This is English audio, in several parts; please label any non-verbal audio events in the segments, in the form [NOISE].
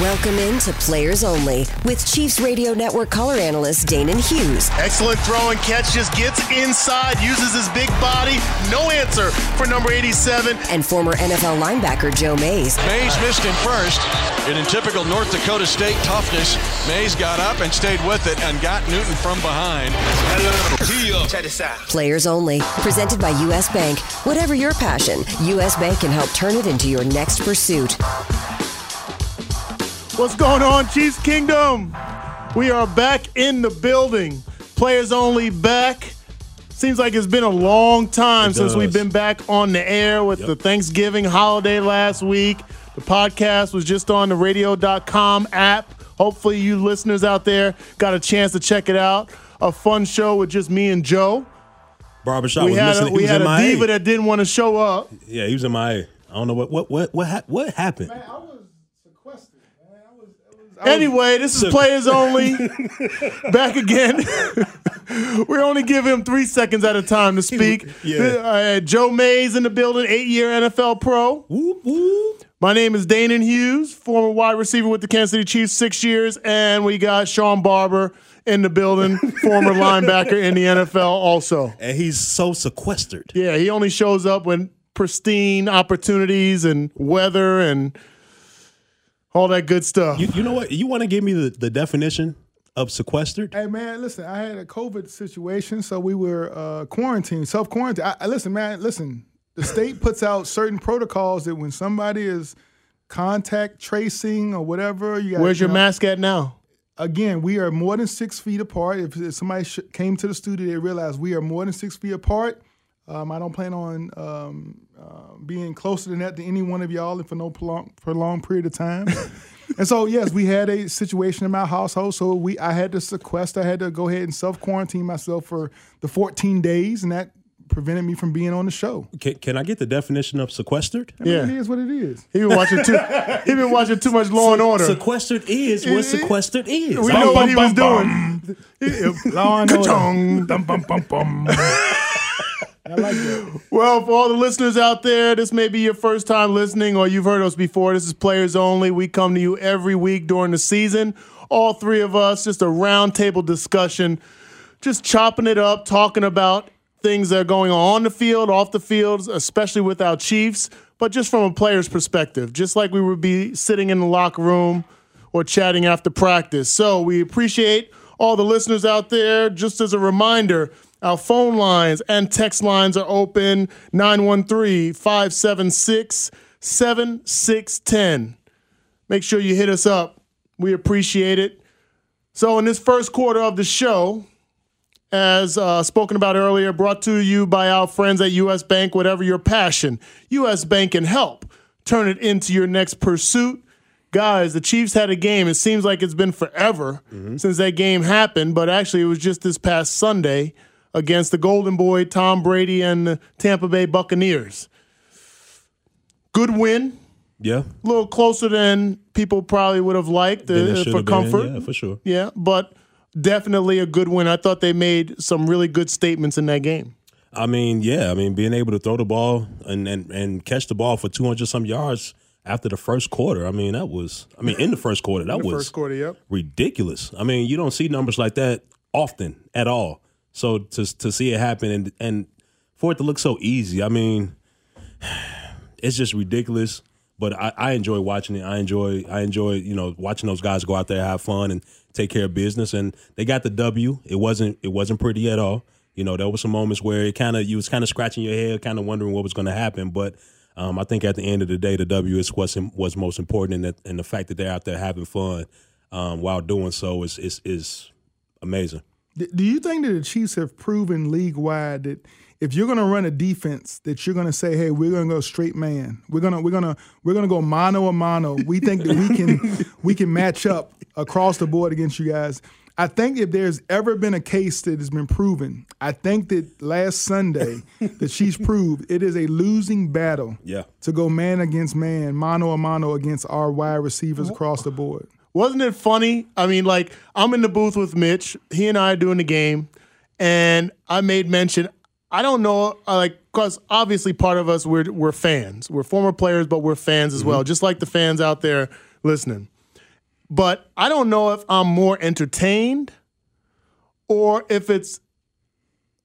Welcome into Players Only with Chiefs Radio Network color analyst Danan Hughes. Excellent throw and catch, just gets inside, uses his big body. No answer for number 87. And former NFL linebacker Joe Mays. Mays missed him first. And in typical North Dakota State toughness, Mays got up and stayed with it and got Newton from behind. Check this out. Players Only, presented by U.S. Bank. Whatever your passion, U.S. Bank can help turn it into your next pursuit. What's going on, Chiefs Kingdom? We are back in the building. Players only back. Seems like it's been a long time It since does. we've been back on the air with Yep. the Thanksgiving holiday last week. The podcast was just on the radio.com app. Hopefully, you listeners out there got a chance to check it out. A fun show with just me and Joe. Barbershop We was had missing. a, we was had in a my diva that didn't want to show up. Yeah, he was in my. I don't know what what what what what happened. Anyway, this is [LAUGHS] players only. Back again. [LAUGHS] we only give him three seconds at a time to speak. [LAUGHS] Yeah. Uh, Joe Mays in the building, eight-year NFL pro. Whoop, whoop. My name is Danan Hughes, former wide receiver with the Kansas City Chiefs, six years, and we got Sean Barber in the building, former linebacker in the NFL, also. And he's so sequestered. Yeah, he only shows up when pristine opportunities and weather and all that good stuff. You, you know what? You want to give me the, the definition of sequestered? Hey man, listen. I had a COVID situation, so we were uh, quarantined, self quarantined. I, I listen, man. Listen, the state puts out certain protocols that when somebody is contact tracing or whatever, you got. Where's your mask at now? Again, we are more than six feet apart. If, if somebody sh- came to the studio, they realize we are more than six feet apart. Um, I don't plan on um, uh, being closer than that to any one of y'all for no prolonged, prolonged period of time. [LAUGHS] and so, yes, we had a situation in my household. So we, I had to sequester. I had to go ahead and self quarantine myself for the 14 days, and that prevented me from being on the show. Can, can I get the definition of sequestered? I mean, Yeah. it is what it is. He been watching too. [LAUGHS] he been watching too much Law and Order. Sequestered is what sequestered is. we know what he was doing. [LAUGHS] Law and order. Ka-chung. Dum, bum, bum, bum. Well, for all the listeners out there, this may be your first time listening or you've heard us before. This is Players Only. We come to you every week during the season. All three of us, just a roundtable discussion, just chopping it up, talking about things that are going on on the field, off the field, especially with our Chiefs, but just from a player's perspective, just like we would be sitting in the locker room or chatting after practice. So we appreciate all the listeners out there. Just as a reminder, our phone lines and text lines are open 913 576 7610. Make sure you hit us up. We appreciate it. So, in this first quarter of the show, as uh, spoken about earlier, brought to you by our friends at US Bank. Whatever your passion, US Bank can help turn it into your next pursuit. Guys, the Chiefs had a game. It seems like it's been forever since that game happened, but actually, it was just this past Sunday against the Golden Boy, Tom Brady, and the Tampa Bay Buccaneers. Good win. Yeah. A little closer than people probably would have liked uh, for have been, comfort. Yeah, for sure. Yeah, but definitely a good win. I thought they made some really good statements in that game. I mean, yeah. I mean, being able to throw the ball and and, and catch the ball for two hundred some yards after the first quarter. I mean, that was. I mean, in the first quarter, that the was first quarter, yep. ridiculous. I mean, you don't see numbers like that often at all. So to to see it happen and and for it to look so easy, I mean, [SIGHS] it's just ridiculous. But I, I enjoy watching it. I enjoy I enjoy you know watching those guys go out there have fun and take care of business. And they got the W. It wasn't it wasn't pretty at all. You know, there was some moments where it kind of you was kind of scratching your head, kind of wondering what was going to happen. But Um, I think at the end of the day, the W is what's what's most important, and, and the fact that they're out there having fun um, while doing so is is, is amazing. Do you think that the Chiefs have proven league wide that if you're going to run a defense, that you're going to say, "Hey, we're going to go straight man. We're gonna we're gonna we're gonna go mano a mano. We think that we can [LAUGHS] we can match up across the board against you guys." I think if there's ever been a case that has been proven, I think that last Sunday [LAUGHS] the Chiefs proved it is a losing battle. Yeah. To go man against man, mano a mano against our wide receivers across the board. Wasn't it funny? I mean, like I'm in the booth with Mitch. He and I are doing the game, and I made mention. I don't know, like, because obviously part of us we're we're fans. We're former players, but we're fans as mm-hmm. well, just like the fans out there listening. But I don't know if I'm more entertained or if it's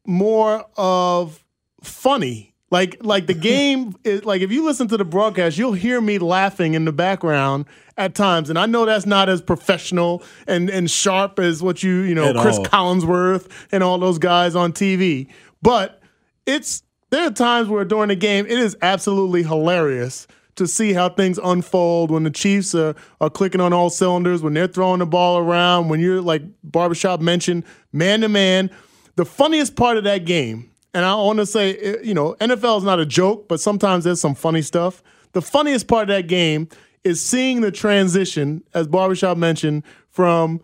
more of funny like like the [LAUGHS] game is like if you listen to the broadcast, you'll hear me laughing in the background at times, and I know that's not as professional and and sharp as what you you know at Chris all. Collinsworth and all those guys on TV, but it's there are times where during the game it is absolutely hilarious to see how things unfold when the Chiefs are, are clicking on all cylinders, when they're throwing the ball around, when you're like Barbershop mentioned, man to man. The funniest part of that game and I want to say, eh, you know, NFL is not a joke, but sometimes there's some funny stuff. The funniest part of that game is seeing the transition, as Barbershop mentioned, from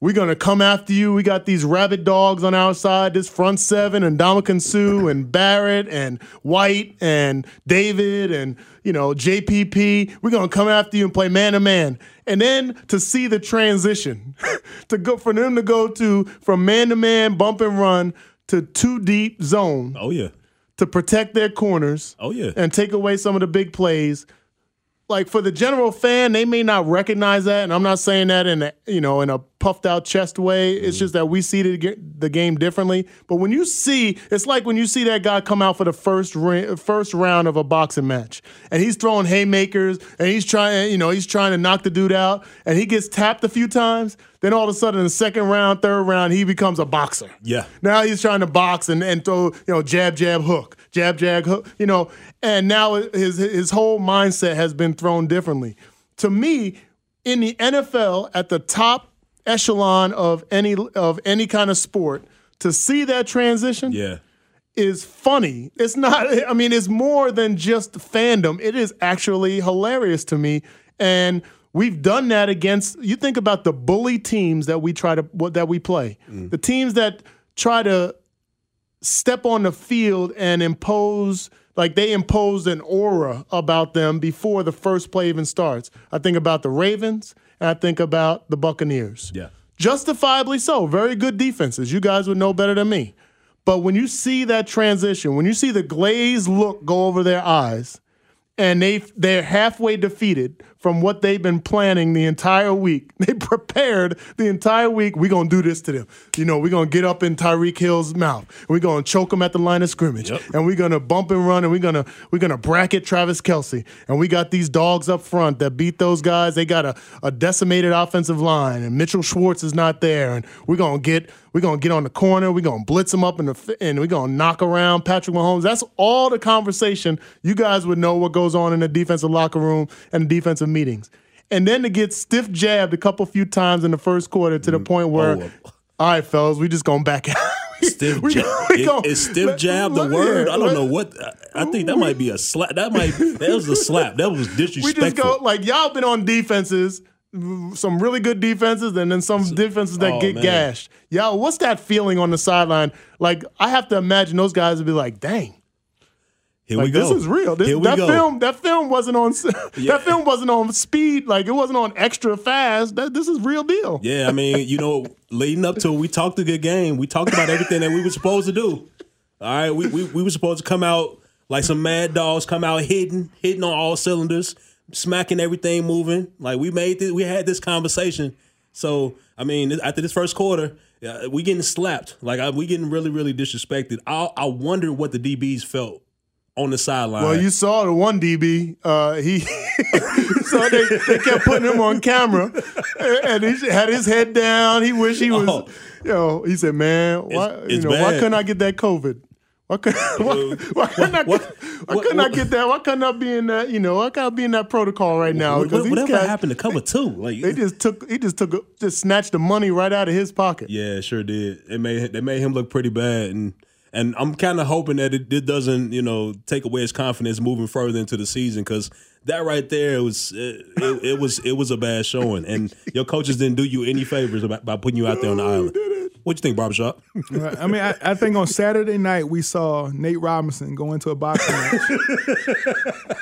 we're gonna come after you. We got these rabid dogs on our side, this front seven, and Ndamukong Suh and Barrett and White and David and you know JPP. We're gonna come after you and play man to man. And then to see the transition, [LAUGHS] to go for them to go to from man to man, bump and run to two deep zone. Oh yeah. To protect their corners. Oh yeah. And take away some of the big plays like for the general fan, they may not recognize that, and I'm not saying that in a, you know in a puffed out chest way. It's mm-hmm. just that we see the, the game differently. But when you see, it's like when you see that guy come out for the first first round of a boxing match, and he's throwing haymakers, and he's trying, you know, he's trying to knock the dude out, and he gets tapped a few times. Then all of a sudden, in the second round, third round, he becomes a boxer. Yeah. Now he's trying to box and, and throw, you know, jab, jab, hook, jab, jab, hook, you know, and now his his whole mindset has been thrown differently. To me, in the NFL, at the top echelon of any of any kind of sport, to see that transition, yeah. is funny. It's not. I mean, it's more than just fandom. It is actually hilarious to me, and we've done that against. You think about the bully teams that we try to that we play, mm. the teams that try to step on the field and impose like they imposed an aura about them before the first play even starts. I think about the Ravens and I think about the Buccaneers. Yeah. Justifiably so. Very good defenses. You guys would know better than me. But when you see that transition, when you see the glazed look go over their eyes, and they they're halfway defeated from what they've been planning the entire week. [LAUGHS] They prepared the entire week. We're gonna do this to them. You know, we're gonna get up in Tyreek Hill's mouth. We're gonna choke him at the line of scrimmage, yep. and we're gonna bump and run, and we're gonna we're gonna bracket Travis Kelce. And we got these dogs up front that beat those guys. They got a, a decimated offensive line, and Mitchell Schwartz is not there. And we're gonna get we're gonna get on the corner. We're gonna blitz them up in the and we're gonna knock around Patrick Mahomes. That's all the conversation. You guys would know what goes on in the defensive locker room and the defensive meetings. And then to get stiff jabbed a couple few times in the first quarter to the mm. point where, oh. all right, fellas, we just going back [LAUGHS] out. Stiff jab. Is stiff jab the word? I don't know what. I think that might be a slap. That might that was a slap. That was disrespectful. We just go like y'all been on defenses, some really good defenses, and then some defenses that oh, get man. gashed. Y'all, what's that feeling on the sideline? Like I have to imagine those guys would be like, "Dang, here like, we go. This is real. This, that go. film, that film wasn't on. [LAUGHS] Yeah. That film wasn't on speed. Like it wasn't on extra fast. That this is real deal. Yeah, I mean, you know, [LAUGHS] leading up to we talked a good game. We talked about everything that we were supposed to do. All right, we, we we were supposed to come out like some mad dogs, come out hitting, hitting on all cylinders, smacking everything moving. Like we made this, we had this conversation. So I mean, after this first quarter, we getting slapped. Like we getting really, really disrespected. I I wonder what the DBs felt on the sideline. Well, you saw the one DB. Uh, he [LAUGHS] so they, they kept putting him on camera, and he had his head down. He wished he was. Oh. You know, he said, "Man, why? It's, it's you know, bad. why couldn't I get that COVID? Why could, [LAUGHS] why, why couldn't I, What- why what- couldn't I get that? Why couldn't I be in that? You know, why can't I be in that protocol right now? What- Because these whatever cats- happened to cover two? Like They just took. He just took. Just snatched the money right out of his pocket. Yeah, sure did. It made they made him look pretty bad, and and I'm kind of hoping that it, it doesn't you know take away his confidence moving further into the season because that right there was it, it, it was it was a bad showing, and your coaches didn't do you any favors about, by putting you out there on the island. What you think, barbershop? Right. I mean, I, I think on Saturday night we saw Nate Robinson go into a boxing match,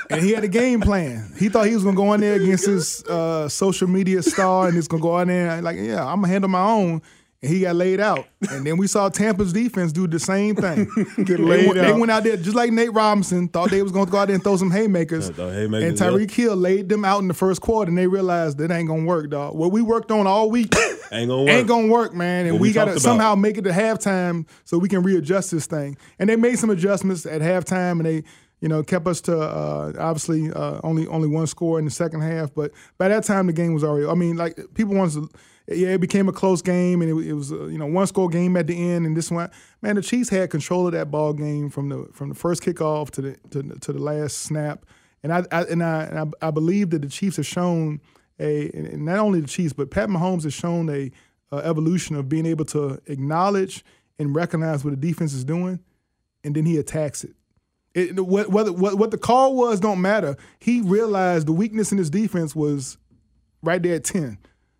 and he had a game plan. He thought he was gonna go in there against his uh, social media star, and he's gonna go in there and like, yeah, I'm gonna handle my own. And he got laid out. And then we saw Tampa's defense do the same thing. [LAUGHS] Get they, laid went, they out. went out there just like Nate Robinson thought they was gonna go out there and throw some haymakers. Haymakers, and Tyreek Hill laid them out in the first quarter, and they realized that ain't gonna work, dog. What we worked on all week [COUGHS] Ain't gonna work. ain't gonna work, man. And What we, we gotta about. somehow make it to halftime so we can readjust this thing. And they made some adjustments at halftime, and they, you know, kept us to uh, obviously uh, only only one score in the second half. But by that time, the game was already. I mean, like people wanted to. Yeah, it became a close game, and it, it was uh, you know one score game at the end, and this one, man, the Chiefs had control of that ball game from the from the first kickoff to the to, to the last snap, and I, I and I and I, I believe that the Chiefs have shown a and not only the Chiefs, but Pat Mahomes has shown a uh, evolution of being able to acknowledge and recognize what the defense is doing, and then he attacks it. It, what, whether, what, what the call was don't matter. He realized the weakness in his defense was right there at 10.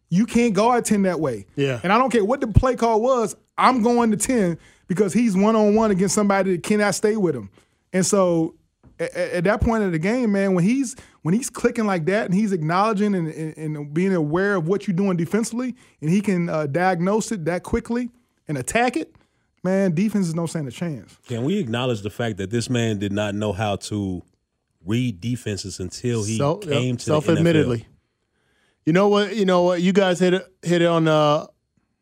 You can't guard 10 that way. Yeah. And I don't care what the play call was, I'm going to 10 because he's one on one against somebody that cannot stay with him. And so at, at that point of the game, man, when he's when he's clicking like that and he's acknowledging and, and, and being aware of what you're doing defensively, and he can uh, diagnose it that quickly and attack it, man, defenses don't stand a chance. Can we acknowledge the fact that this man did not know how to read defenses until he Self- came yep, to self-admittedly. The NFL? You know what? You know what? You guys hit hit on uh,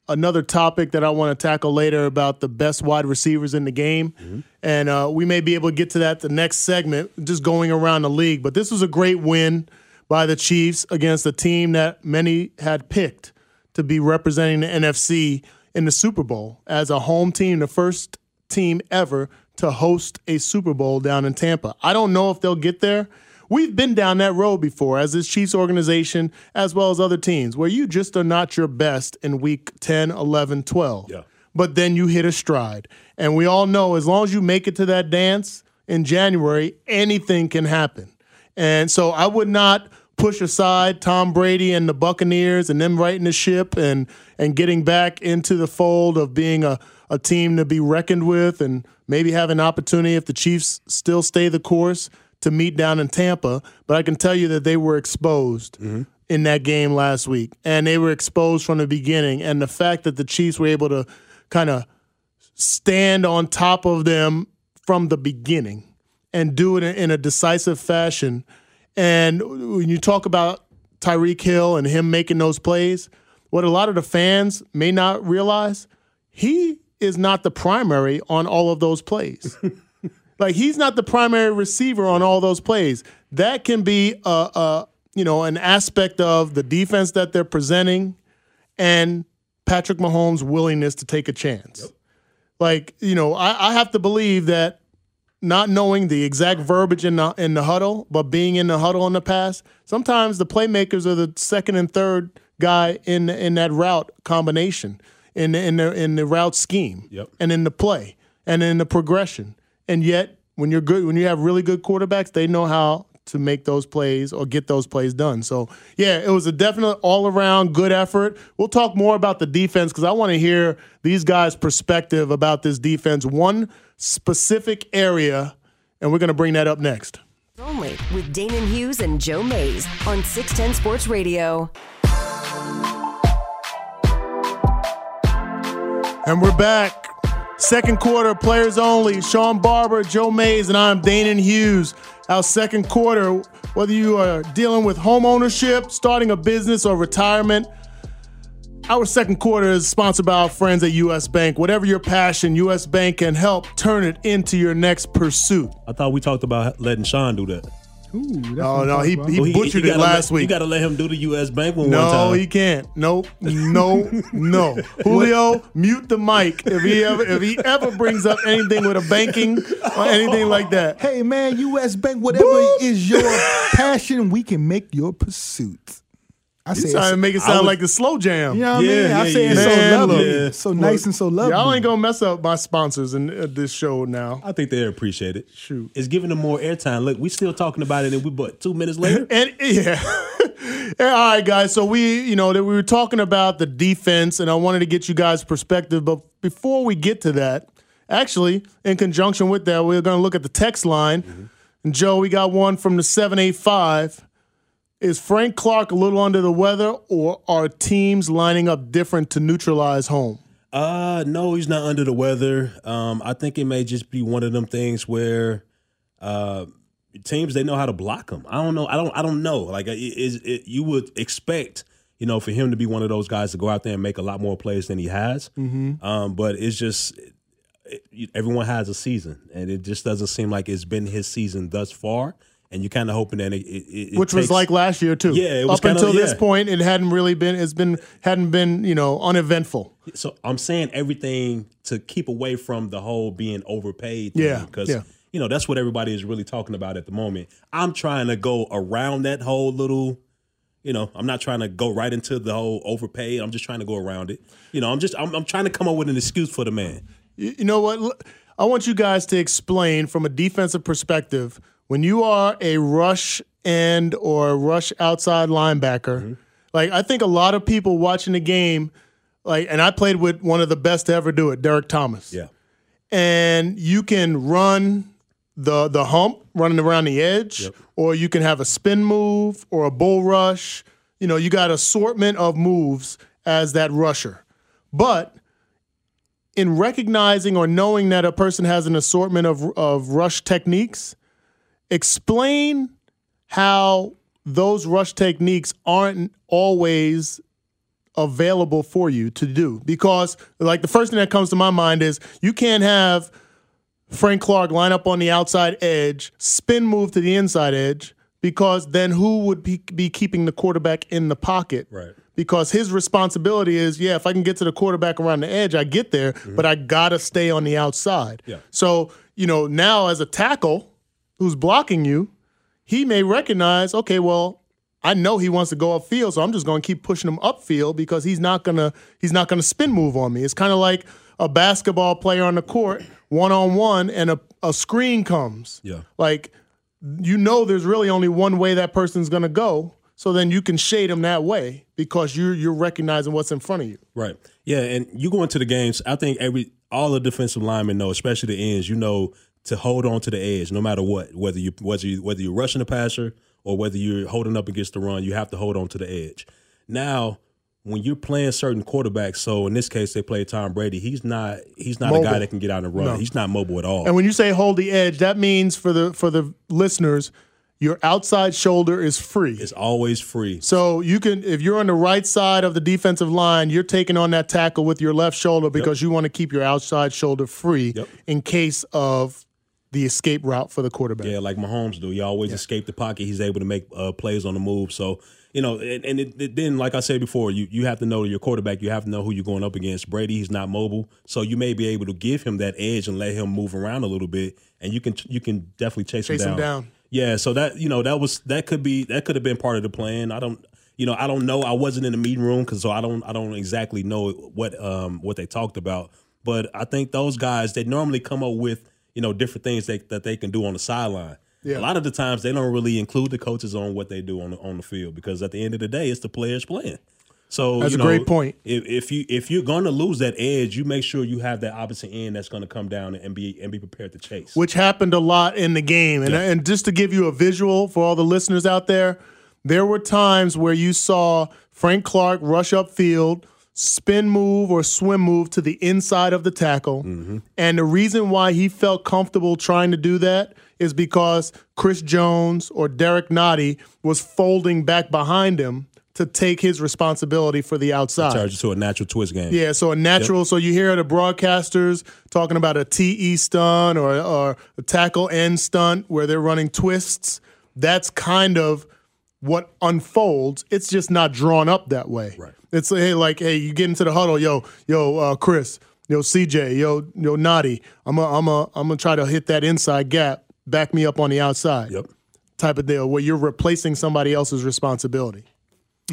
another topic that I want to tackle later about the best wide receivers in the game, Mm-hmm. and uh, we may be able to get to that the next segment, just going around the league. But this was a great win by the Chiefs against a team that many had picked to be representing the NFC in the Super Bowl as a home team, the first team ever to host a Super Bowl down in Tampa. I don't know if they'll get there. We've been down that road before as this Chiefs organization, as well as other teams, where you just are not your best in week 10, 11, 12. Yeah. But then you hit a stride. And we all know as long as you make it to that dance in January, anything can happen. And so I would not push aside Tom Brady and the Buccaneers and them righting the ship and and getting back into the fold of being a, a team to be reckoned with and maybe have an opportunity if the Chiefs still stay the course to meet down in Tampa. But I can tell you that they were exposed mm-hmm. in that game last week. And they were exposed from the beginning. And the fact that the Chiefs were able to kind of stand on top of them from the beginning and do it in in a decisive fashion. And when you talk about Tyreek Hill and him making those plays, what a lot of the fans may not realize, he is not the primary on all of those plays. [LAUGHS] like he's not the primary receiver on all those plays. That can be a, a you know an aspect of the defense that they're presenting and Patrick Mahomes' willingness to take a chance. Like, you know, I, I have to believe that not knowing the exact verbiage in the in the huddle, but being in the huddle in the past, sometimes the playmakers are the second and third guy in in that route combination, in the, in the in the route scheme, Yep. and in the play, and in the progression. And yet, when you're good, when you have really good quarterbacks, they know how to make those plays or get those plays done. So, yeah, it was a definite all around good effort. We'll talk more about the defense because I want to hear these guys' perspective about this defense, one specific area, and we're going to bring that up next. Only with Danan Hughes and Joe Mays on 610 Sports Radio. And we're back. Second quarter, players only. Sean Barber, Joe Mays, and I'm Danan Hughes. Our second quarter, whether you are dealing with home ownership, starting a business, or retirement, our second quarter is sponsored by our friends at US Bank. Whatever your passion, US Bank can help turn it into your next pursuit. I thought we talked about letting Sean do that. Ooh, that's Oh no, he, talking he. Well, oh, butchered you it last let, week. You got to let him do the U.S. Bank one no, one time. he can't. Nope. No, [LAUGHS] no. Julio, mute the mic if he ever if he ever brings up anything with a banking or anything like that. Hey man, U.S. Bank, whatever Boop. is your passion, we can make your pursuit. I You say, trying to make it sound was- like the slow jam. you know what I mean? Yeah, I yeah, say it's yeah. so Man, lovely, look, so nice and so lovely. Y'all ain't gonna mess up my sponsors in uh, this show now. I think they appreciate it. Shoot. It's giving them more airtime. Look, we still talking about it, and we but two minutes later. [LAUGHS] And yeah. [LAUGHS] Yeah, All right, guys. So we, you know, that we were talking about the defense, and I wanted to get you guys' perspective. But before we get to that, actually, in conjunction with that, we're going to look at the text line. And Joe, we got one from the seven eight five. Is Frank Clark a little under the weather, or are teams lining up different to neutralize home? Uh, no, he's not under the weather. Um, I think it may just be one of them things where, uh, teams they know how to block him. I don't know. I don't. I don't know. Like, it, you would expect, you know, for him to be one of those guys to go out there and make a lot more plays than he has. Mm-hmm. Um, but it's just it, it- everyone has a season, and it just doesn't seem like it's been his season thus far. And you're kind of hoping that it, it, it Which was like last year too. Yeah, it was up kinda- until this point, it hadn't really been. It's been hadn't been you know uneventful. So I'm saying everything to keep away from the whole being overpaid. Thing, Yeah, because yeah. you know that's what everybody is really talking about at the moment. I'm trying to go around that whole little. You know, I'm not trying to go right into the whole overpaid. I'm just trying to go around it. You know, I'm just I'm, I'm trying to come up with an excuse for the man. You know what? I want you guys to explain from a defensive perspective when you are a rush end or a rush outside linebacker. Mm-hmm. Like I think a lot of people watching the game, like, and I played with one of the best to ever do it, Derrick Thomas. Yeah, And you can run the the hump, running around the edge, or you can have a spin move or a bull rush. You know, you got assortment of moves as that rusher. But in recognizing or knowing that a person has an assortment of, of rush techniques, explain how those rush techniques aren't always available for you to do. Because, like, the first thing that comes to my mind is you can't have Frank Clark line up on the outside edge, spin move to the inside edge, because then who would be, be keeping the quarterback in the pocket? Right. Because his responsibility is, yeah, if I can get to the quarterback around the edge, I get there, mm-hmm. but I gotta stay on the outside. Yeah. So, you know, now as a tackle who's blocking you, he may recognize, okay, well, I know he wants to go upfield, so I'm just going to keep pushing him upfield because he's not gonna he's not gonna spin move on me. It's kind of like a basketball player on the court, one on one, and a, a screen comes. Yeah. Like you know, there's really only one way that person's gonna go. So then you can shade him that way because you're you're recognizing what's in front of you. Right. Yeah, and you go into the games. I think every all the defensive linemen know, especially the ends. You know to hold on to the edge, no matter what. Whether you whether you whether you're rushing the passer or whether you're holding up against the run, you have to hold on to the edge. Now, when you're playing certain quarterbacks, so in this case they play Tom Brady. He's not he's not a guy that can get out and run. No. He's not mobile at all. And when you say hold the edge, that means for the for the listeners, your outside shoulder is free. it's always free. So you can, if you're on the right side of the defensive line, you're taking on that tackle with your left shoulder because you want to keep your outside shoulder free Yep. in case of the escape route for the quarterback. Yeah, like Mahomes do. He always escape the pocket. He's able to make uh, plays on the move. So you know, and, and it, it, then like I said before, you you have to know your quarterback. You have to know who you're going up against. Brady, he's not mobile, so you may be able to give him that edge and let him move around a little bit, and you can you can definitely chase, Chase him him down. down. Yeah, so that you know that was that could be that could have been part of the plan. I don't you know I don't know. I wasn't in the meeting room because so I don't I don't exactly know what um what they talked about. But I think those guys they normally come up with you know different things that, that they can do on the sideline. Yeah. A lot of the times they don't really include the coaches on what they do on the, on the field because at the end of the day it's the players playing. So That's you a great point. If, if you if you're going to lose that edge, you make sure you have that opposite end that's going to come down and be and be prepared to chase. which happened a lot in the game. And, Yeah. and just to give you a visual for all the listeners out there, there were times where you saw Frank Clark rush upfield, spin move or swim move to the inside of the tackle. Mm-hmm. And the reason why he felt comfortable trying to do that is because Chris Jones or Derrick Nnadi was folding back behind him to take his responsibility for the outside. Charge to a natural twist game. Yeah, so a natural. So you hear the broadcasters talking about a TE stunt or or a tackle end stunt where they're running twists. that's kind of what unfolds. It's just not drawn up that way. Right. It's hey, like hey, you get into the huddle, yo, yo, uh, Chris, yo, CJ, yo, yo, Nnadi. I'm a, I'm a, I'm gonna try to hit that inside gap. Back me up on the outside. Yep. Type of deal where you're replacing somebody else's responsibility.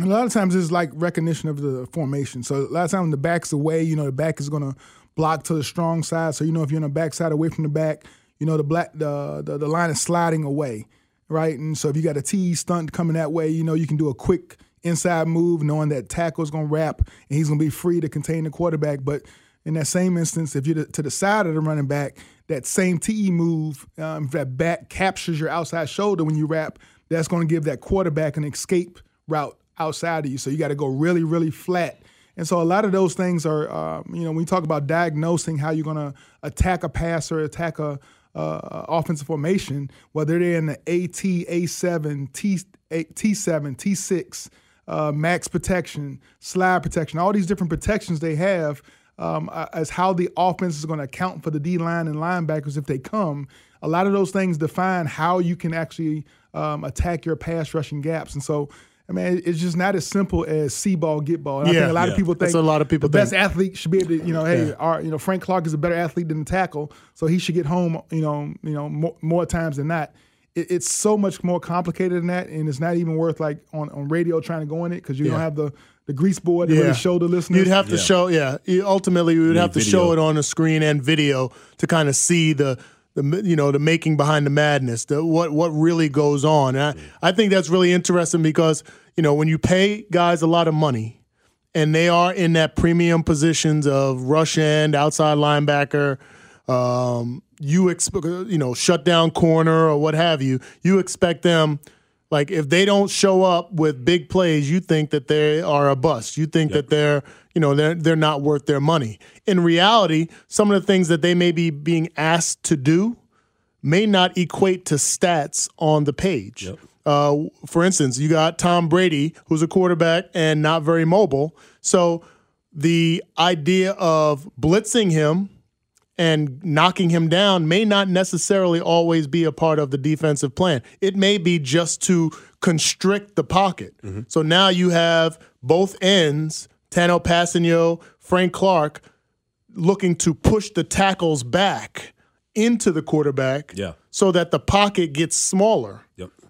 A lot of times it's like recognition of the formation. So a lot of times the back's away, you know, the back is gonna block to the strong side. So you know if you're on the back side away from the back, you know the black the the, the line is sliding away, right? And so if you got a T stunt coming that way, you know you can do a quick inside move, knowing that tackle's gonna wrap and he's gonna be free to contain the quarterback. But in that same instance, if you're to the side of the running back, that same TE move, um, if that back captures your outside shoulder when you wrap, that's going to give that quarterback an escape route outside of you. So you got to go really, really flat. And so a lot of those things are, um, you know, when you talk about diagnosing how you're going to attack a pass or attack a uh, offensive formation, whether they're in the AT, A7, T, T7, T6, uh, max protection, slide protection, all these different protections they have um, as how the offense is going to account for the D line and linebackers if they come. A lot of those things define how you can actually um, attack your pass rushing gaps. And so, I mean, it's just not as simple as see ball, get ball. And yeah, I think a lot yeah. of people think That's a lot of people the best athlete should be able to, you know, hey, Yeah. our, you know, Frank Clark is a better athlete than the tackle, so he should get home, you know, you know, more, more times than not. It, it's so much more complicated than that, and it's not even worth like on, on radio trying to go in it because you Yeah. don't have the the grease board to really show the listeners. You'd have to Yeah. show, yeah. Ultimately, we would Need have to show it on the screen and video to kind of see the, the you know the making behind the madness, the what what really goes on. And I, I think that's really interesting because you know when you pay guys a lot of money, and they are in that premium positions of rush end, outside linebacker, um, you expect you know shut down corner or what have you. You expect them. Like if they don't show up with big plays, you think that they are a bust. You think that they're, you know, they're they're not worth their money. In reality, some of the things that they may be being asked to do may not equate to stats on the page. Uh, for instance, you got Tom Brady, who's a quarterback and not very mobile. So the idea of blitzing him and knocking him down may not necessarily always be a part of the defensive plan. It may be just to constrict the pocket. Mm-hmm. So now you have both ends, Tanoh Kpassagnon, Frank Clark, looking to push the tackles back into the quarterback Yeah. so that the pocket gets smaller.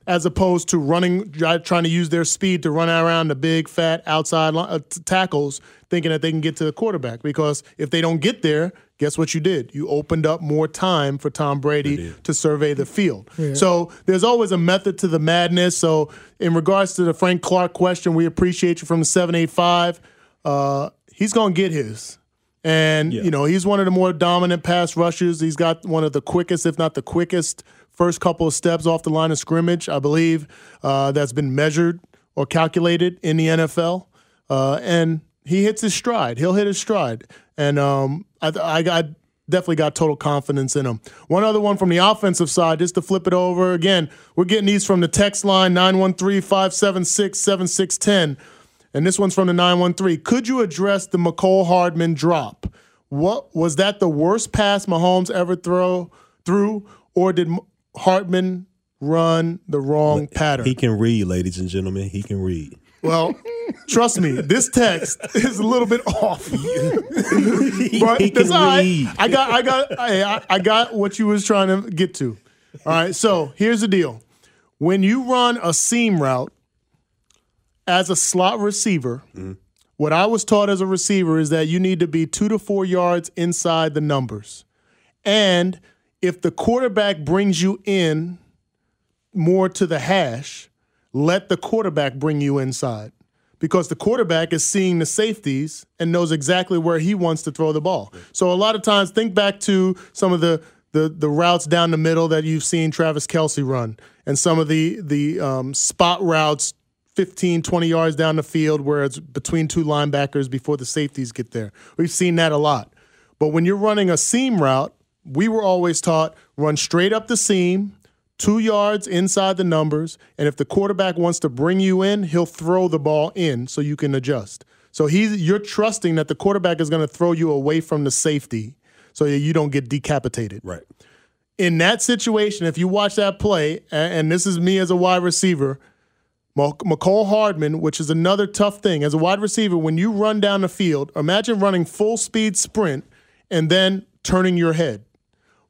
As opposed to running, trying to use their speed to run around the big, fat outside li- uh, t- tackles, thinking that they can get to the quarterback. Because if they don't get there, guess what you did? You opened up more time for Tom Brady to survey the field. So there's always a method to the madness. So in regards to the Frank Clark question, we appreciate you from the 785. Uh, he's going to get his. And, Yeah. you know, he's one of the more dominant pass rushers. He's got one of the quickest, if not the quickest, first couple of steps off the line of scrimmage, I believe, uh, that's been measured or calculated in the NFL. Uh, and he hits his stride. He'll hit his stride. And um, I, I, I definitely got total confidence in him. One other one from the offensive side, just to flip it over. Again, we're getting these from the text line 913 576 7610. And this one's from the 913. Could you address the Mecole Hardman drop? What was that the worst pass Mahomes ever throw through, or did Hardman run the wrong pattern? He can read, ladies and gentlemen. He can read. well, trust me, this text is a little bit off. [LAUGHS] but he that's can all right. read. I got, I got, I- I got what you was trying to get to. All right. So here's the deal: when you run a seam route as a slot receiver, what I was taught as a receiver is that you need to be two to four yards inside the numbers, and if the quarterback brings you in more to the hash, let the quarterback bring you inside because the quarterback is seeing the safeties and knows exactly where he wants to throw the ball. So a lot of times, think back to some of the the, the routes down the middle that you've seen Travis Kelce run and some of the the um, spot routes 15, 20 yards down the field where it's between two linebackers before the safeties get there. We've seen that a lot. But when you're running a seam route, we were always taught run straight up the seam, two yards inside the numbers, and if the quarterback wants to bring you in, he'll throw the ball in so you can adjust. So he's you're trusting that the quarterback is going to throw you away from the safety so that you don't get decapitated. Right. in that situation, if you watch that play, and this is me as a wide receiver, Mecole Hardman, which is another tough thing. As a wide receiver, when you run down the field, imagine running full speed sprint and then turning your head.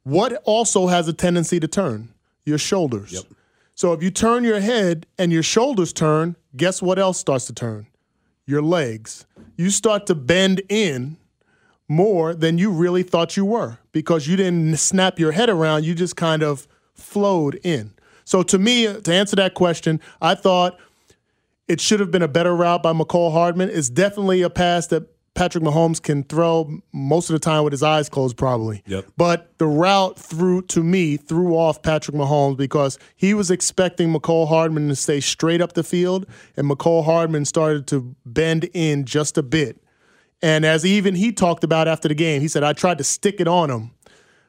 What also has a tendency to turn? Your shoulders. Yep. So if you turn your head and your shoulders turn, guess what else starts to turn? Your legs. You start to bend in more than you really thought you were because you didn't snap your head around, you just kind of flowed in. So to me, to answer that question, I thought it should have been a better route by Mecole Hardman. It's definitely a pass that Patrick Mahomes can throw most of the time with his eyes closed, probably. Yep. But the route threw to me threw off Patrick Mahomes because he was expecting Mecole Hardman to stay straight up the field, and Mecole Hardman started to bend in just a bit. And as even he talked about after the game, he said, I tried to stick it on him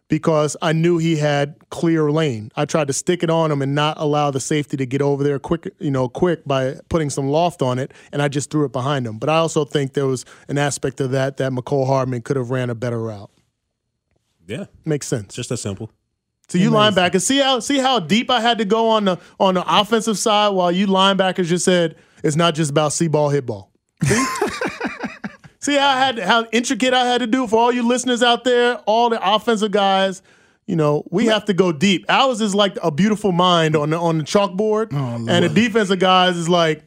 because I knew he had clear lane. I tried to stick it on him and not allow the safety to get over there quick, you know, quick by putting some loft on it, and I just threw it behind him. But I also think there was an aspect of that that Mecole Hardman could have ran a better route. Yeah, makes sense. Just that simple. So you linebackers, see how see how deep I had to go on the on the offensive side, while you linebackers just said it's not just about see ball, hit ball. [LAUGHS] [LAUGHS] See how I had how intricate I had to do for all you listeners out there, all the offensive guys. You know, we have to go deep. Ours is like a beautiful mind on the on the chalkboard, oh, and the defensive guys is like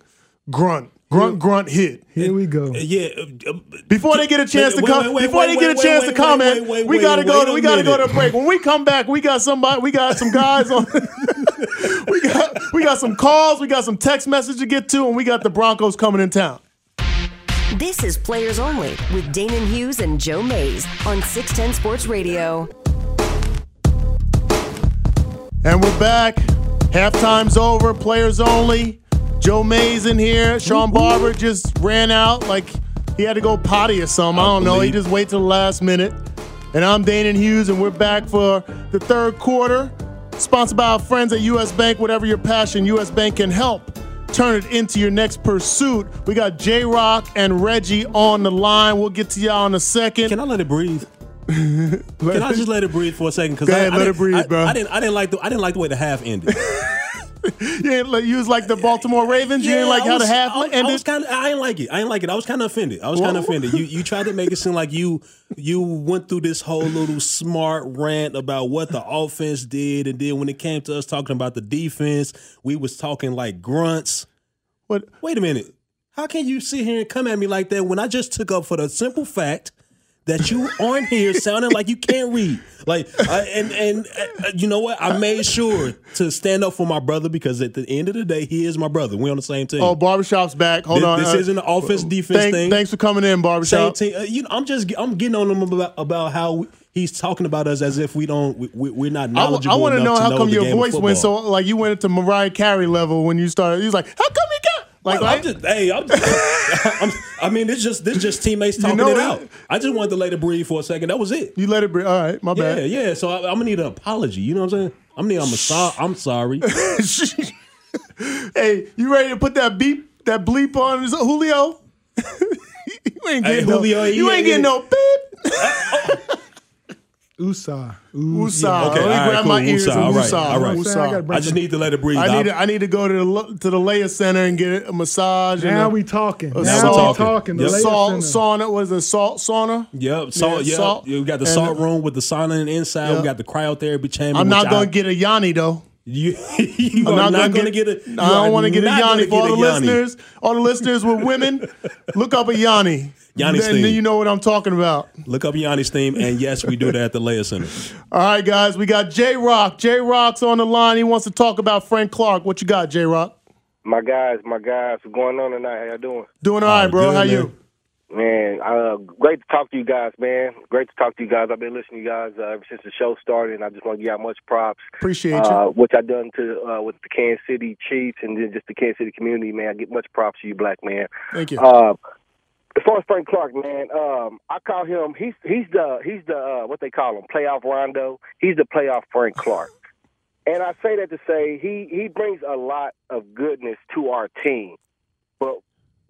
grunt. Grunt, grunt, hit. Here we go. Yeah. Uh, before they get a chance to come, before they get a chance to comment, we gotta go. To, we gotta go to a break. When we come back, we got somebody. We got some guys on. [LAUGHS] we got we got some calls. We got some text message to get to, and we got the Broncos coming in town. This is Players Only with Danan Hughes and Joe Mays on 610 Sports Radio. And we're back. Halftime's over. Players Only. Joe Mays in here. Sean Barber just ran out like he had to go potty or something. I don't know. He just wait till the last minute. And I'm Danan Hughes, and we're back for the third quarter. Sponsored by our friends at US Bank. Whatever your passion, US Bank can help turn it into your next pursuit. We got J Rock and Reggie on the line. We'll get to y'all in a second. Can I let it breathe? [LAUGHS] Can I just let it breathe for a second? Because I, let it breathe, I, bro. I didn't. I didn't like the. I didn't like the way the half ended. [LAUGHS] you, you was like the Baltimore Ravens. You didn't like how the half I, ended. I was kind of. I didn't like it. I didn't like it. I was kind of offended. I was kind of offended. You you tried to make it seem like you you went through this whole little smart rant about what the offense did, and then when it came to us talking about the defense, we was talking like grunts. What? Wait a minute. How can you sit here and come at me like that when I just took up for the simple fact that you aren't here sounding like you can't read? Like, I, and and uh, you know what? I made sure to stand up for my brother because at the end of the day, he is my brother. We on the same team. Oh, barbershop's back. Hold this, on. This uh, isn't an offense defense thank, thing. Thanks for coming in, barbershop. Same team. Uh, you know, I'm just I'm getting on him about about how. We, he's talking about us as if we don't we, we're not knowledgeable. I, I want to know how come know your voice went so like you went to Mariah Carey level when you started. He's like, how come he like, well, I'm just, hey, I'm, just, [LAUGHS] I'm, i mean, this just this just teammates talking you know it out. I just wanted to let it breathe for a second. That was it. You let it breathe. All right, my bad. Yeah, yeah. So I, am gonna need an apology. You know what I'm saying? I'm gonna need. I'm, so, [LAUGHS] I'm sorry. hey, you ready to put that beep, that bleep on [LAUGHS] Julio? you ain't getting hey, Julio, no, you ain't getting no beep. Uh, oh. USA. USA. Okay, Let me right, grab cool. my ears. USA. all right. USA. I, I just need to let it breathe. I need to, I need to go to the to the Leia Center and get a massage. Now and we talking. Now now we talking. The salt sauna was a salt sauna. Yep, salt. Yeah, yep. Salt. We got the salt room with the sauna inside. Yep. We got the cryotherapy chamber. I'm not gonna get a Yanni though. You, [LAUGHS] you I'm not, not going to get a. I don't want to get a Yanni for all the listeners. All the listeners with women, [LAUGHS] look up a Yanni. Yanni's then, theme. Then you know what I'm talking about. Look up Yanni's theme, and yes, we do that at the Leia Center. [LAUGHS] All right, guys, we got J Rock. J Rock's on the line. He wants to talk about Frank Clark. What you got, J Rock? My guys, my guys, what's going on tonight? How y'all doing? Doing all right, bro. Good, How man. you? Man, uh, great to talk to you guys, man. Great to talk to you guys. I've been listening to you guys uh, ever since the show started, and I just want to give y'all much props. Appreciate uh, you. What y'all done to uh, with the Kansas City Chiefs and then just the Kansas City community, man. I get much props to you, black man. Thank you. Uh, as far as Frank Clark, man, um, I call him. He's he's the he's the uh, what they call him, playoff Rondo. He's the playoff Frank Clark. And I say that to say he he brings a lot of goodness to our team. But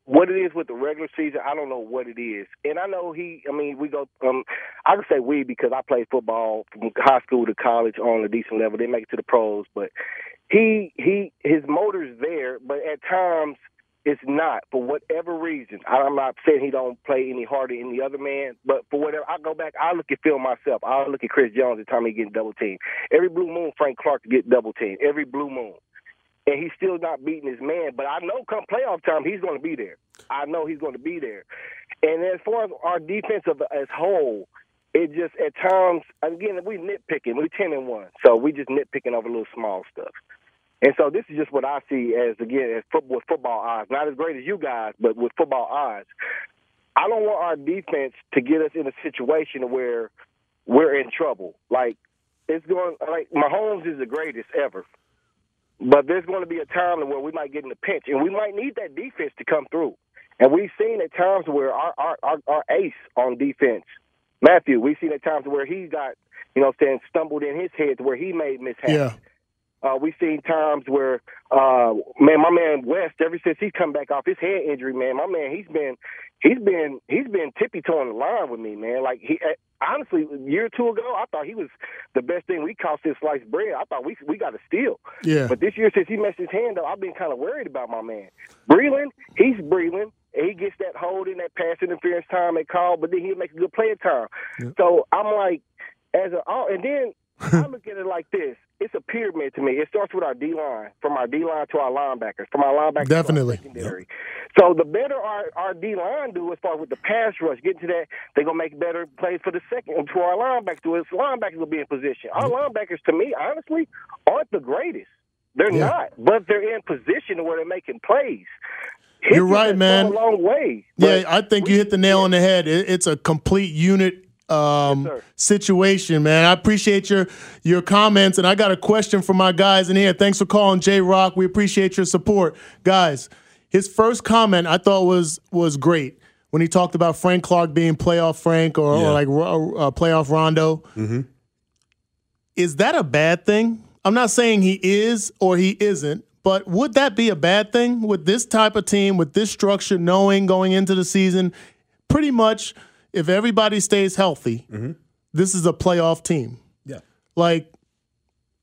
what it is with the regular season, I don't know what it is. And I know he, I mean, we go, um, I can say we because I played football from high school to college on a decent level. They make it to the pros, but he, he, his motor's there, but at times it's not for whatever reason. I'm not saying he don't play any harder than the other man, but for whatever, I go back, I look at film myself. I look at Chris Jones time he getting double teamed. Every blue moon, Frank Clark get double teamed. Every blue moon and he's still not beating his man. But I know come playoff time, he's going to be there. I know he's going to be there. And as far as our defense as whole, it just at times again we nitpicking. we're ten and one, so we just nitpicking over little small stuff. And so this is just what I see as again as football with football eyes. Not as great as you guys, but with football eyes. I don't want our defense to get us in a situation where we're in trouble. Like it's going like Mahomes is the greatest ever. But there's going to be a time where we might get in a pinch, and we might need that defense to come through. And we've seen at times where our our, our, our ace on defense, Mathieu, we've seen at times where he got, you know, saying stumbled in his head where he made mishaps. Yeah. Uh, we've seen times where, uh, man, my man West, ever since he's come back off his head injury, man, my man, he's been, he's been, he's been tippy toeing the line with me, man. Like he, honestly, a year or two ago, I thought he was the best thing we caught since sliced bread. I thought we we got a steal. Yeah. But this year, since he messed his hand up, I've been kind of worried about my man. Breeland, he's Breeland. And he gets that hold in that pass interference time at call, but then he makes a good play time. Yeah. So I'm like, as a, oh, and then I look at it like this: it's a pyramid to me. It starts with our D line, from our D line to our linebackers, from our linebackers definitely. to our secondary. Yep. So the better our our D line do as far as with the pass rush, getting to that, they're gonna make better plays for the second to our linebackers. To linebackers will be in position. Our linebackers, to me, honestly, aren't the greatest. They're yeah. not, but they're in position where they're making plays. You're right, man. A long way. Yeah, I think you hit the nail on the head. It's a complete unit um, yes, situation, man. I appreciate your your comments, and I got a question for my guys in here. Thanks for calling, J Rock. We appreciate your support, guys. His first comment I thought was was great when he talked about Frank Clark being playoff Frank or, yeah. or like uh, playoff Rondo. Mm-hmm. Is that a bad thing? I'm not saying he is or he isn't, but would that be a bad thing with this type of team, with this structure, knowing going into the season, pretty much if everybody stays healthy, mm-hmm. this is a playoff team. Yeah. Like,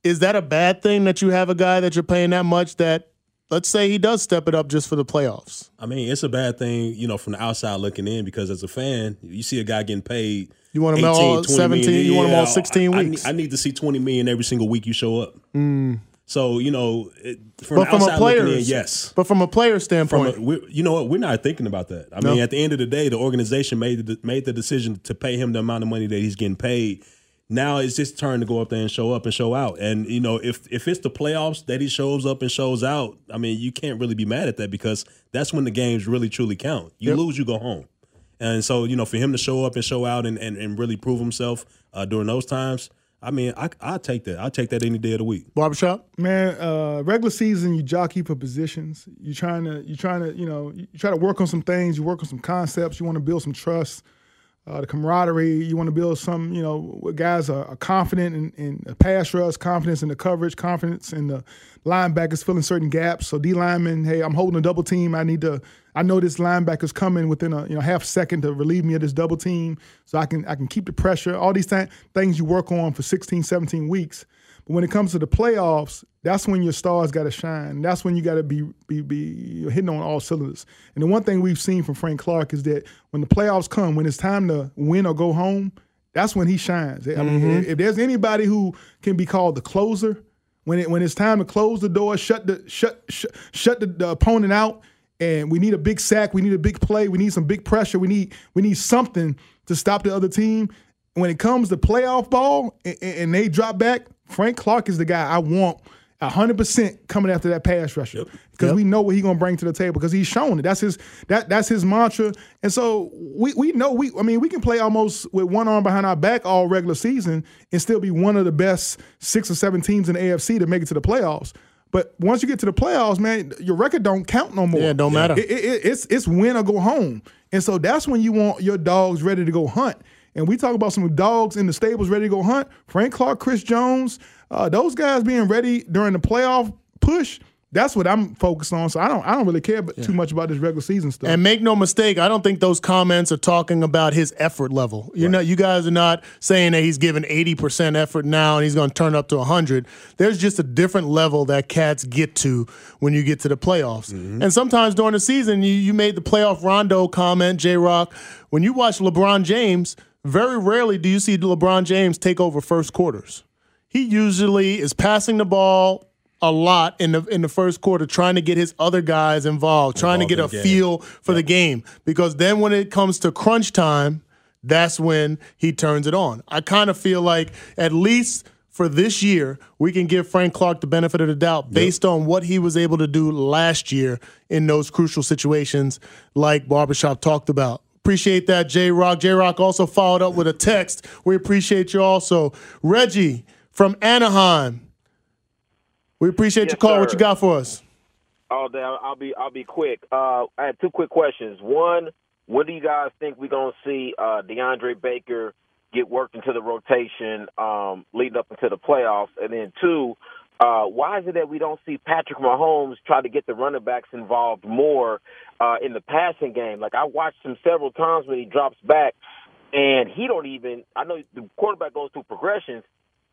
is that a bad thing that you have a guy that you're paying that much that let's say he does step it up just for the playoffs? I mean, it's a bad thing, you know, from the outside looking in because as a fan, you see a guy getting paid. You want him 18, all 17, million. you want him all 16 I, weeks. I, I, need to see 20 million every single week you show up. Mm. So you know, it, from, but from a player, yes. But from a player standpoint, a, you know what? We're not thinking about that. I no. mean, at the end of the day, the organization made the, made the decision to pay him the amount of money that he's getting paid. Now it's his turn to go up there and show up and show out. And you know, if if it's the playoffs that he shows up and shows out, I mean, you can't really be mad at that because that's when the games really truly count. You yep. lose, you go home. And so, you know, for him to show up and show out and, and, and really prove himself uh, during those times, I mean, I I take that. I take that any day of the week. Barbershop, man. Uh, regular season, you jockey for positions. You're trying to you're trying to you know you try to work on some things. You work on some concepts. You want to build some trust uh, the camaraderie. You want to build some, you know, guys are, are confident in, in the pass rush, confidence in the coverage, confidence in the linebackers filling certain gaps. So D lineman, hey, I'm holding a double team. I need to. I know this linebacker's coming within a you know half second to relieve me of this double team, so I can I can keep the pressure. All these th- things you work on for 16, 17 weeks. But when it comes to the playoffs, that's when your stars got to shine. That's when you got to be, be be hitting on all cylinders. And the one thing we've seen from Frank Clark is that when the playoffs come, when it's time to win or go home, that's when he shines. I mean, mm-hmm. if there's anybody who can be called the closer, when it when it's time to close the door, shut the shut shut, shut the, the opponent out, and we need a big sack, we need a big play, we need some big pressure, we need we need something to stop the other team. When it comes to playoff ball and, and they drop back, Frank Clark is the guy I want hundred percent coming after that pass rusher because yep. we know what he's gonna bring to the table because he's shown it. That's his that that's his mantra. And so we we know we I mean we can play almost with one arm behind our back all regular season and still be one of the best six or seven teams in the AFC to make it to the playoffs. But once you get to the playoffs, man, your record don't count no more. Yeah, don't matter. It, it, it's it's win or go home. And so that's when you want your dogs ready to go hunt. And we talk about some dogs in the stables ready to go hunt. Frank Clark, Chris Jones, uh, those guys being ready during the playoff push, that's what I'm focused on. So I don't I don't really care yeah. too much about this regular season stuff. And make no mistake, I don't think those comments are talking about his effort level. You right. know, you guys are not saying that he's giving 80% effort now and he's going to turn up to 100. There's just a different level that cats get to when you get to the playoffs. Mm-hmm. And sometimes during the season, you, you made the playoff Rondo comment, J Rock. When you watch LeBron James, very rarely do you see LeBron James take over first quarters. He usually is passing the ball a lot in the in the first quarter trying to get his other guys involved, trying to get a feel for the game because then when it comes to crunch time, that's when he turns it on. I kind of feel like at least for this year, we can give Frank Clark the benefit of the doubt based yep. on what he was able to do last year in those crucial situations like Barbershop talked about. Appreciate that, J Rock. J Rock also followed up with a text. We appreciate you also. Reggie from Anaheim we appreciate yes, your call. Sir. What you got for us? Oh, I'll be I'll be quick. Uh, I have two quick questions. One, when do you guys think we're gonna see uh, DeAndre Baker get worked into the rotation um, leading up into the playoffs? And then two, uh, why is it that we don't see Patrick Mahomes try to get the running backs involved more uh, in the passing game? Like I watched him several times when he drops back, and he don't even. I know the quarterback goes through progressions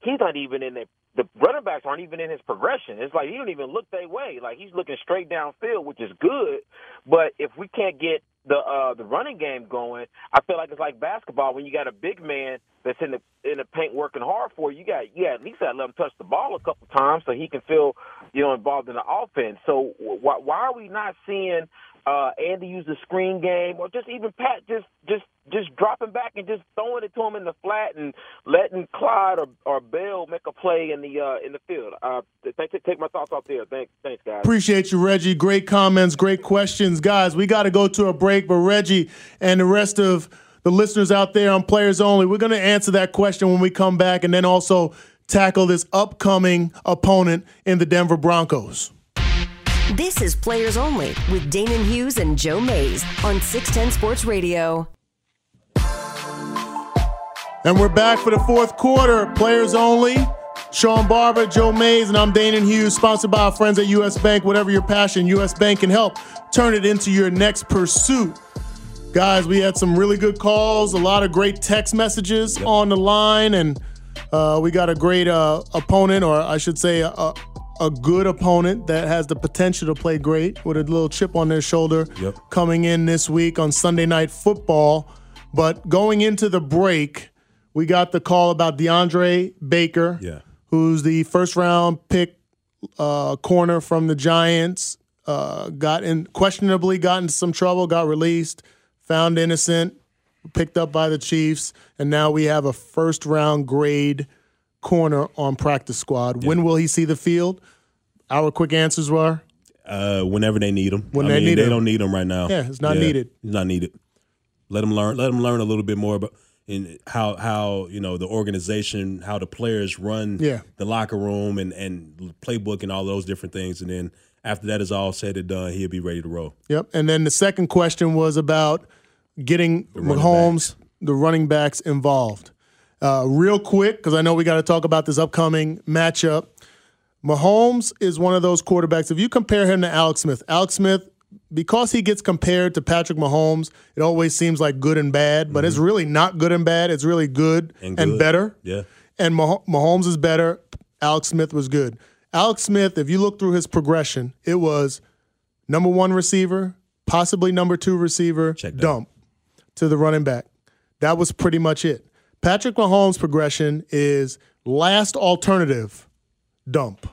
he's not even in the the running backs aren't even in his progression. It's like he don't even look that way. Like he's looking straight downfield, which is good. But if we can't get the uh the running game going, I feel like it's like basketball when you got a big man that's in the in the paint working hard for you. You got yeah, at least I let him touch the ball a couple times so he can feel you know involved in the offense. So why why are we not seeing uh, Andy used the screen game, or just even Pat just just just dropping back and just throwing it to him in the flat and letting Clyde or, or Bell make a play in the uh, in the field. Uh, take, take my thoughts off there. Thanks, thanks, guys. Appreciate you, Reggie. Great comments, great questions, guys. We got to go to a break, but Reggie and the rest of the listeners out there on Players Only, we're going to answer that question when we come back, and then also tackle this upcoming opponent in the Denver Broncos. This is Players Only with Danan Hughes and Joe Mays on 610 Sports Radio. And we're back for the fourth quarter. Players Only. Sean Barber, Joe Mays, and I'm Danan Hughes, sponsored by our friends at US Bank. Whatever your passion, US Bank can help turn it into your next pursuit. Guys, we had some really good calls, a lot of great text messages yep. on the line, and uh, we got a great uh, opponent, or I should say, a, a good opponent that has the potential to play great with a little chip on their shoulder yep. coming in this week on Sunday Night Football. But going into the break, we got the call about DeAndre Baker, yeah. who's the first round pick uh, corner from the Giants. Uh, got in questionably got into some trouble, got released, found innocent, picked up by the Chiefs, and now we have a first round grade corner on practice squad. Yeah. When will he see the field? Our quick answers were uh, whenever they need him. When I they mean, need they him. don't need him right now. Yeah, it's not yeah, needed. It's not needed. Let him learn. Let him learn a little bit more about in how how you know the organization, how the players run yeah. the locker room and and playbook and all those different things, and then after that is all said and done, he'll be ready to roll. Yep. And then the second question was about getting the Mahomes, the running backs involved. Uh, real quick, because I know we got to talk about this upcoming matchup. Mahomes is one of those quarterbacks. If you compare him to Alex Smith, Alex Smith, because he gets compared to Patrick Mahomes, it always seems like good and bad, but mm-hmm. it's really not good and bad. It's really good and, good. and better. Yeah. And Mah- Mahomes is better. Alex Smith was good. Alex Smith, if you look through his progression, it was number one receiver, possibly number two receiver, Check dump to the running back. That was pretty much it. Patrick Mahomes' progression is last alternative, dump.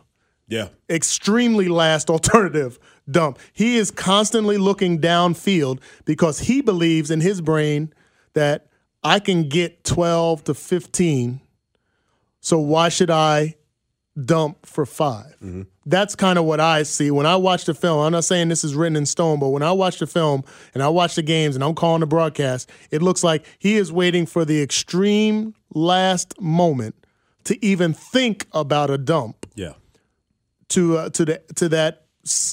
Yeah. Extremely last [LAUGHS] alternative, dump. He is constantly looking downfield because he believes in his brain that I can get 12 to 15. So why should I dump for 5 mm-hmm. That's kind of what I see when I watch the film. I'm not saying this is written in stone, but when I watch the film and I watch the games and I'm calling the broadcast, it looks like he is waiting for the extreme last moment to even think about a dump. Yeah. To uh, to the to that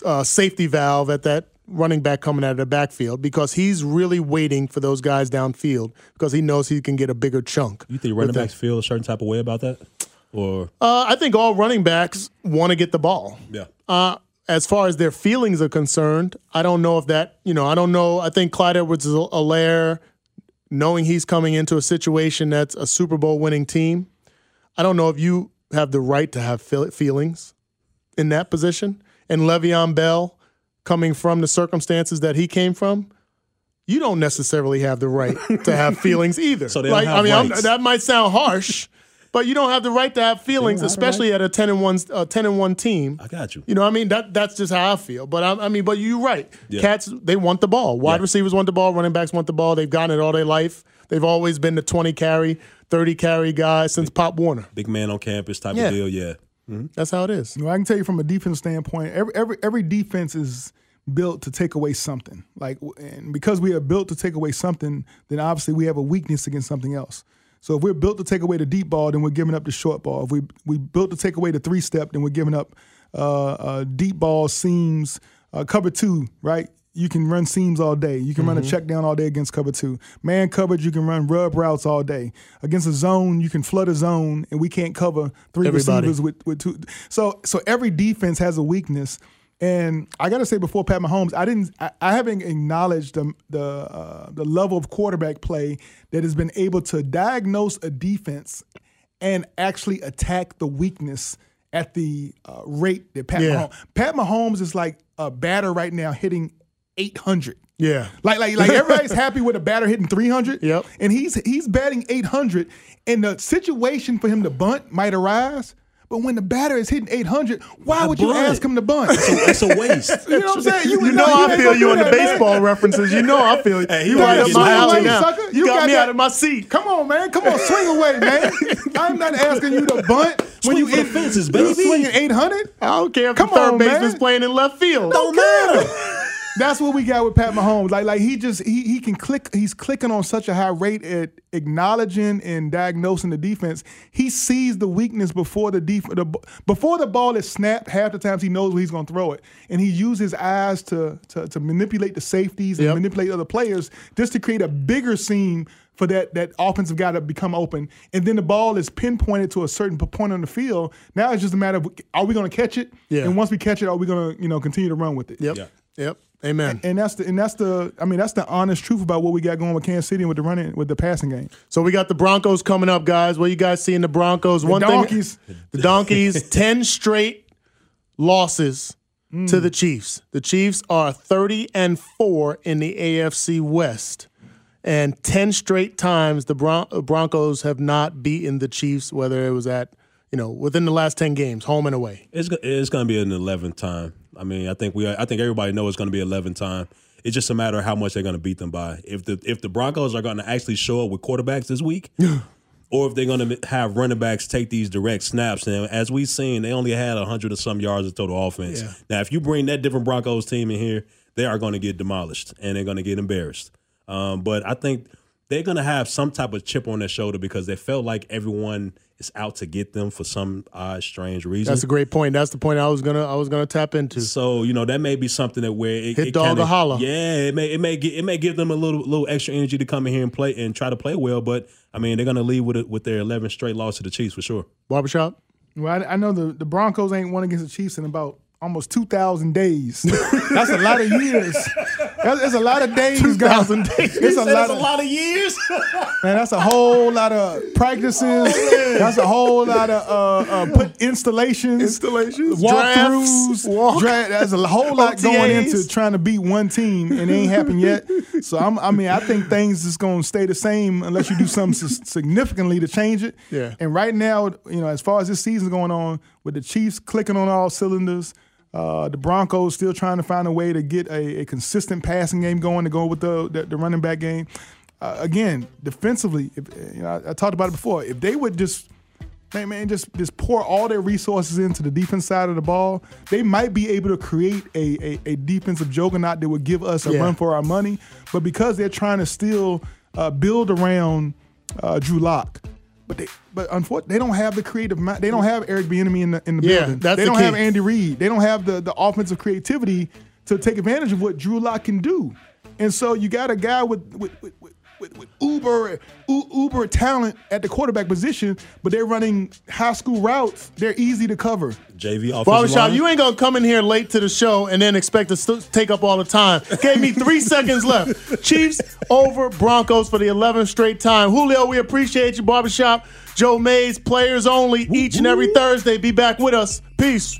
uh, safety valve at that running back coming out of the backfield because he's really waiting for those guys downfield because he knows he can get a bigger chunk. You think running backs feel a certain type of way about that? Or uh, I think all running backs want to get the ball. Yeah. Uh, as far as their feelings are concerned, I don't know if that, you know, I don't know. I think Clyde Edwards Helaire, knowing he's coming into a situation that's a Super Bowl winning team, I don't know if you have the right to have feelings in that position. And Le'Veon Bell, coming from the circumstances that he came from, you don't necessarily have the right to have [LAUGHS] feelings either. So they like, I mean, that might sound harsh, but you don't have the right to have feelings, especially right. at a ten and one uh, ten and one team. I got you. You know, what I mean that that's just how I feel. But I, I mean, but you're right. Yeah. Cats they want the ball. Wide yeah. receivers want the ball. Running backs want the ball. They've gotten it all their life. They've always been the twenty carry, thirty carry guy since big, Pop Warner. Big man on campus type yeah. of deal. Yeah, mm-hmm. that's how it is. You know, I can tell you from a defense standpoint, every every every defense is built to take away something. Like, and because we are built to take away something, then obviously we have a weakness against something else. So if we're built to take away the deep ball, then we're giving up the short ball. If we we built to take away the three step, then we're giving up uh, uh, deep ball seams, uh, cover two, right? You can run seams all day. You can mm-hmm. run a mm-hmm. check down all day against cover two. Man coverage, you can run rub routes all day. Against a zone, you can flood a zone, and we can't cover three Everybody. receivers with, with two. So so every defense has a weakness. And I got to say, before Pat Mahomes, I didn't, I, I haven't acknowledged the the, uh, the level of quarterback play that has been able to diagnose a defense and actually attack the weakness at the uh, rate that Pat yeah. Mahomes. Pat Mahomes is like a batter right now hitting 800. Yeah. Like like like [LAUGHS] everybody's happy with a batter hitting 300. Yep. And he's he's batting 800 and the situation for him to bunt might arise but when the batter is hitting 800, why, why would you ask him to bunt? It's a, waste. [LAUGHS] you know what I'm saying? You, you know, know I feel you on the baseball man. references. You know I feel you. Hey, you right up my alley now. You, you got, got me that. out of my seat. Come on, man. Come on, swing away, man. [LAUGHS] I'm not asking you to bunt when you hit fences, baby. You're swinging 800. I don't care if Come the third on, baseman's playing in left field. Don't matter. [LAUGHS] That's what we got with Pat Mahomes. Like, like he just he he can click. He's clicking on such a high rate at acknowledging and diagnosing the defense. He sees the weakness before the def- the, before the ball is snapped. Half the times he knows where he's going to throw it, and he uses his eyes to to, to manipulate the safeties and yep. manipulate other players just to create a bigger seam for that that offensive guy to become open, and then the ball is pinpointed to a certain point on the field. Now it's just a matter of are we going to catch it, yeah. and once we catch it, are we going to you know continue to run with it? Yep. Yeah. Yep. Amen. And, and, that's the and that's the I mean that's the honest truth about what we got going with Kansas City and with the running with the passing game. So we got the Broncos coming up, guys. What you guys see in the Broncos? The One donkeys. thing, the donkeys, [LAUGHS] ten straight losses mm. to the Chiefs. The Chiefs are thirty and four in the AFC West, and ten straight times the Bron- Broncos have not beaten the Chiefs, whether it was at you know within the last ten games, home and away. It's it's going to be an eleventh time. I mean, I think we I think everybody knows it's going to be 11 time. It's just a matter of how much they're going to beat them by. If the if the Broncos are going to actually show up with quarterbacks this week, or if they're going to have running backs take these direct snaps. And as we've seen, they only had 100 or some yards of total offense. Yeah. Now, if you bring that different Broncos team in here, they are going to get demolished and they're going to get embarrassed. Um, but I think they're going to have some type of chip on their shoulder because they felt like everyone – is out to get them for some odd, strange reason. That's a great point. That's the point I was gonna I was gonna tap into. So you know that may be something that where it, hit it dog kinda, a holler. Yeah, it may it may get, it may give them a little little extra energy to come in here and play and try to play well. But I mean they're gonna leave with it with their 11 straight loss to the Chiefs for sure. Barbershop. Well, I, I know the the Broncos ain't won against the Chiefs in about almost 2,000 days. [LAUGHS] That's a lot of years. That's, a lot of days. 2,000 days. It's a lot, of, a lot of years. [LAUGHS] man, that's a whole lot of practices. Oh, that's a whole lot of uh, uh, put installations, installations, walkthroughs. Walk. Dra- there's a whole lot OTAs. [LAUGHS] going into trying to beat one team, and it ain't happened yet. So I'm, i mean, I think things is going to stay the same unless you do something significantly to change it. Yeah. And right now, you know, as far as this season going on, with the Chiefs clicking on all cylinders. Uh, the Broncos still trying to find a way to get a, a consistent passing game going to go with the the, the running back game. Uh, again, defensively, if, you know, I, I, talked about it before. If they would just, man, man, just just pour all their resources into the defense side of the ball, they might be able to create a a, a defensive juggernaut that would give us a yeah. run for our money. But because they're trying to still uh, build around uh, Drew Lock, but they but unfortunately they don't have the creative mind. They don't have Eric Bieniemy in the in the yeah, building. That's they don't the have Andy Reid. They don't have the the offensive creativity to take advantage of what Drew Lock can do. And so you got a guy with with, with, with, with uber u- uber talent at the quarterback position, but they're running high school routes. They're easy to cover. JV offensive Barbershop, line. you ain't gonna come in here late to the show and then expect to st- take up all the time. Gave me three [LAUGHS] seconds left. Chiefs over Broncos for the 11th straight time. Julio, we appreciate you. Barbershop, Joe Mays, players only each and every Thursday. Be back with us. Peace.